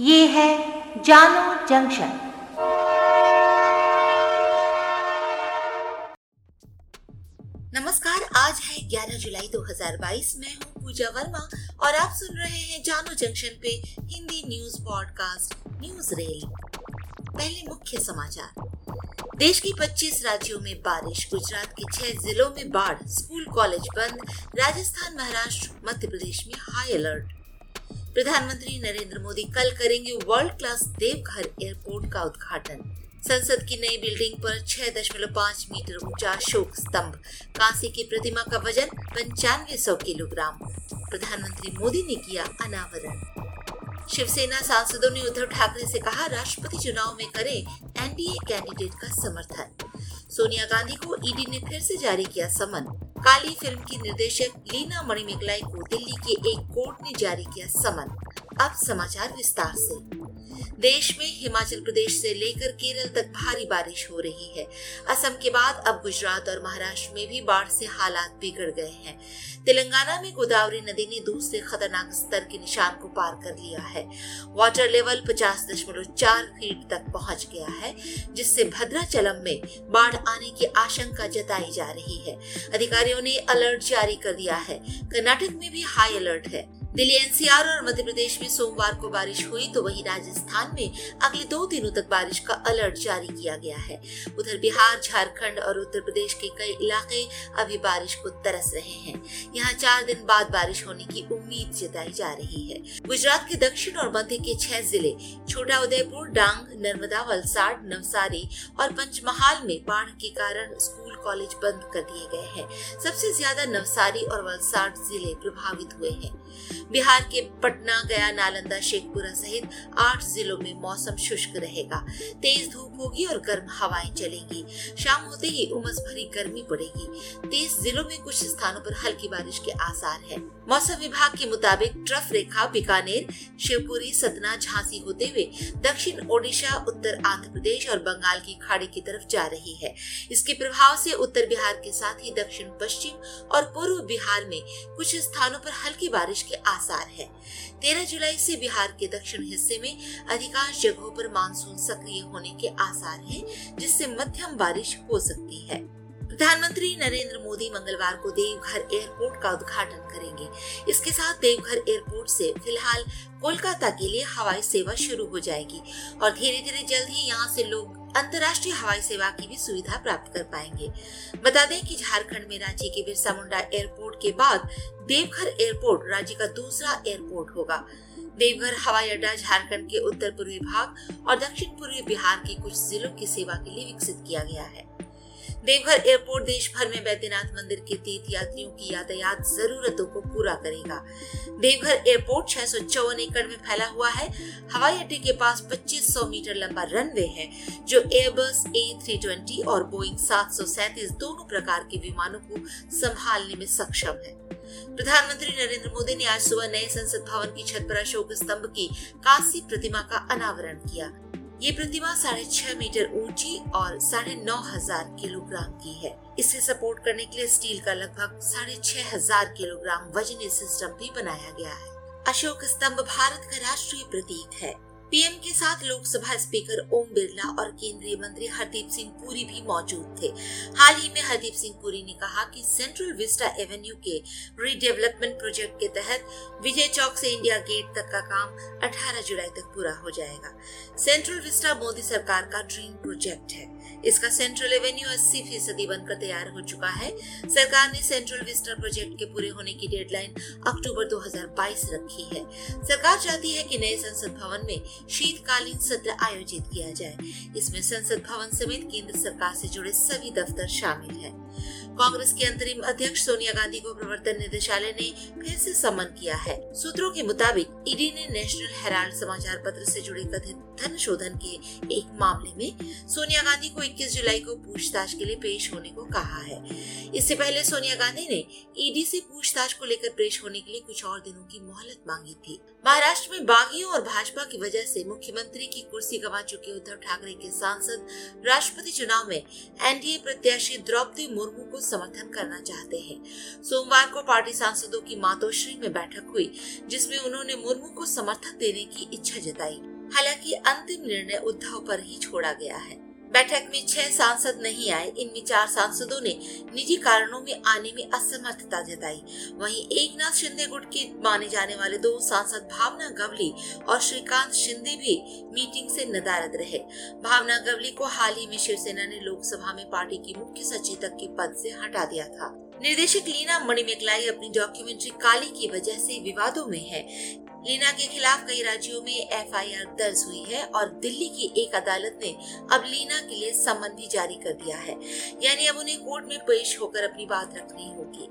ये है जानो जंक्शन। नमस्कार, आज है 11 जुलाई 2022 मैं हूँ पूजा वर्मा और आप सुन रहे हैं जानो जंक्शन पे Hindi news podcast, news rail. पहले मुख्य समाचार। देश के 25 राज्यों में बारिश, गुजरात के छह जिलों में बाढ़, स्कूल, कॉलेज बंद, राजस्थान, महाराष्ट्र, मध्य प्रदेश में हाई अलर्ट प्रधानमंत्री नरेंद्र मोदी कल करेंगे वर्ल्ड क्लास देवघर एयरपोर्ट का उद्घाटन। संसद की नई बिल्डिंग पर 6.5 मीटर ऊँचा शोक स्तंभ। कांसी की प्रतिमा का वज़न पंचानवे सौ किलोग्राम। प्रधानमंत्री मोदी ने किया अनावरण। शिवसेना सांसदों ने उद्धव ठाकरे से कहा, राष्ट्रपति चुनाव में करें एनडीए कैंडिडेट का समर्थन। सोनिया गांधी को ईडी ने फिर से जारी किया समन। काली फ़िल्म की निर्देशक लीना मणिमेगलाई को दिल्ली के एक कोर्ट ने जारी किया समन। अब समाचार विस्तार से। देश में हिमाचल प्रदेश से लेकर केरल तक भारी बारिश हो रही है। असम के बाद अब गुजरात और महाराष्ट्र में भी बाढ़ से हालात बिगड़ गए हैं। तेलंगाना में गोदावरी नदी ने दूसरे खतरनाक स्तर के निशान को पार कर लिया है। वाटर लेवल पचास दशमलव चार फीट तक पहुँच गया है, जिससे भद्राचलम में बाढ़ आने की आशंका जताई जा रही है। अधिकारियों ने अलर्ट जारी कर दिया है। कर्नाटक में भी हाई अलर्ट है। दिल्ली एनसीआर और मध्य प्रदेश में सोमवार को बारिश हुई तो वहीं राजस्थान में अगले दो दिनों तक बारिश का अलर्ट जारी किया गया है। उधर बिहार, झारखंड और उत्तर प्रदेश के कई इलाके अभी बारिश को तरस रहे हैं। यहाँ चार दिन बाद बारिश होने की उम्मीद जताई जा रही है। गुजरात के दक्षिण और मध्य के छह ज़िले, छोटा उदयपुर, डांग, नर्मदा, वलसाड, नवसारी और पंचमहाल में बाढ़ के कारण स्कूल कॉलेज बंद कर दिए गए हैं। सबसे ज़्यादा नवसारी और वलसाड ज़िले प्रभावित हुए हैं। बिहार के पटना, गया, नालंदा, शेखपुरा सहित आठ जिलों में मौसम शुष्क रहेगा। तेज धूप होगी और गर्म हवाएँ चलेंगी। शाम होते ही उमस भरी गर्मी पड़ेगी। तेज जिलों में कुछ स्थानों पर हल्की बारिश के आसार है। मौसम विभाग के मुताबिक ट्रफ रेखा, बीकानेर, शिवपुरी, सतना, झांसी होते हुए दक्षिण ओडिशा, उत्तर आंध्र प्रदेश और बंगाल की खाड़ी की तरफ़ जा रही है। इसके प्रभाव से उत्तर बिहार के साथ ही दक्षिण, पश्चिम और पूर्व बिहार में कुछ स्थानों पर हल्की बारिश के आसार है। तेरह जुलाई से बिहार के दक्षिण हिस्से में अधिकांश जगहों पर मानसून सक्रिय होने के आसार है, जिससे मध्यम बारिश हो सकती है। प्रधानमंत्री नरेंद्र मोदी मंगलवार को देवघर एयरपोर्ट का उद्घाटन करेंगे। इसके साथ देवघर एयरपोर्ट से फ़िलहाल कोलकाता के लिए हवाई सेवा शुरू हो जाएगी और धीरे धीरे जल्द ही यहाँ से लोग अंतर्राष्ट्रीय हवाई सेवा की भी सुविधा प्राप्त कर पाएँगे। बता दें कि झारखंड में रांची के बिरसा मुंडा एयरपोर्ट के बाद देवघर एयरपोर्ट राज्य का दूसरा एयरपोर्ट होगा। देवघर, हवाई अड्डा, झारखंड के उत्तर पूर्वी भाग और दक्षिण पूर्वी बिहार के कुछ जिलों की सेवा के लिए विकसित किया गया है। देवघर एयरपोर्ट देश भर में बैद्यनाथ मंदिर के तीर्थ यात्रियों की यातायात जरूरतों को पूरा करेगा। देवघर एयरपोर्ट छह सौ एकड़ में फैला हुआ है। हवाई अड्डे के पास 2500 मीटर लंबा रनवे है, जो एयरबस ए थ्री और बोइंग सात दोनों प्रकार के विमानों को संभालने में सक्षम है। प्रधानमंत्री नरेंद्र मोदी ने आज सुबह नए संसद भवन की छत पर अशोक स्तंभ की कांस्य प्रतिमा का अनावरण किया। ये प्रतिमा साढ़े छह मीटर ऊँची और साढ़े नौ हज़ार किलोग्राम की है। इसे सपोर्ट करने के लिए स्टील का लगभग साढ़े छह हज़ार किलोग्राम वजनी सिस्टम भी बनाया गया है। अशोक स्तंभ भारत का राष्ट्रीय प्रतीक है। पीएम के साथ लोकसभा स्पीकर ओम बिरला और केंद्रीय मंत्री हरदीप सिंह पुरी भी मौजूद थे। हाल ही में हरदीप सिंह पुरी ने कहा कि सेंट्रल विस्टा एवेन्यू के रीडेवलपमेंट प्रोजेक्ट के तहत विजय चौक से इंडिया गेट तक का काम 18 जुलाई तक पूरा हो जाएगा। सेंट्रल विस्टा मोदी सरकार का ड्रीम प्रोजेक्ट है। इसका सेंट्रल एवेन्यू अस्सी फ़ीसदी बनकर तैयार हो चुका है। सरकार ने सेंट्रल विस्टर प्रोजेक्ट के पूरे होने की डेडलाइन अक्टूबर 2022 रखी है। सरकार चाहती है कि नए संसद भवन में शीतकालीन सत्र आयोजित किया जाए। इसमें संसद भवन समेत केंद्र सरकार से जुड़े सभी दफ्तर शामिल हैं। कांग्रेस के अंतरिम अध्यक्ष सोनिया गांधी को प्रवर्तन निदेशालय ने फिर से समन किया है। सूत्रों के मुताबिक, ईडी ने नेशनल हेराल्ड समाचार पत्र से जुड़े कथित धन शोधन के एक मामले में सोनिया गांधी को 21 जुलाई को पूछताछ के लिए पेश होने को कहा है। इससे पहले सोनिया गांधी ने ईडी से पूछताछ को लेकर पेश होने के लिए कुछ और दिनों की मोहलत मांगी थी। महाराष्ट्र में बागियों और भाजपा की वजह से मुख्यमंत्री की कुर्सी गंवा चुके उद्धव ठाकरे के सांसद राष्ट्रपति चुनाव में एनडीए प्रत्याशी द्रौपदी मुर्मू मुर्मू को समर्थन करना चाहते हैं। सोमवार को पार्टी सांसदों की मातोश्री में बैठक हुई, जिसमें उन्होंने मुर्मू को समर्थन देने की इच्छा जताई। हालाँकि अंतिम निर्णय उद्धव पर ही छोड़ा गया है। बैठक में छह सांसद नहीं आए। इनमें चार सांसदों ने निजी कारणों में आने में असमर्थता जताई। वहीं एक नाथ शिंदे गुट के माने जाने वाले दो सांसद भावना गवली और श्रीकांत शिंदे भी मीटिंग से नदारद रहे। भावना गवली को हाल ही में शिवसेना ने लोकसभा में पार्टी की मुख्य सचेतक के पद से हटा दिया था। निर्देशक लीना मणिमेकलाई अपनी डॉक्यूमेंट्री काली की वजह से विवादों में है। लीना के खिलाफ कई राज्यों में एफआईआर दर्ज हुई है और दिल्ली की एक अदालत ने अब लीना के लिए सम्मन भी जारी कर दिया है। यानी अब उन्हें कोर्ट में पेश होकर अपनी बात रखनी होगी।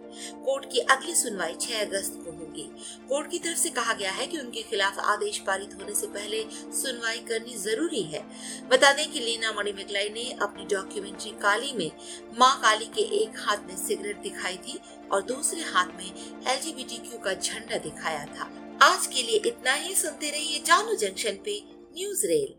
कोर्ट की अगली सुनवाई 6 अगस्त को होगी। कोर्ट की तरफ़ से कहा गया है कि उनके खिलाफ आदेश पारित होने से पहले सुनवाई करनी ज़रूरी है। बता दें कि लीना मणिमिकलाई ने अपनी डॉक्यूमेंट्री काली में माँ काली के एक हाथ में सिगरेट दिखाई थी और दूसरे हाथ में एलजीबीटीक्यू का झंडा दिखाया था। आज के लिए इतना ही। सुनते रहिए जानू जंक्शन पे न्यूज़ रेल।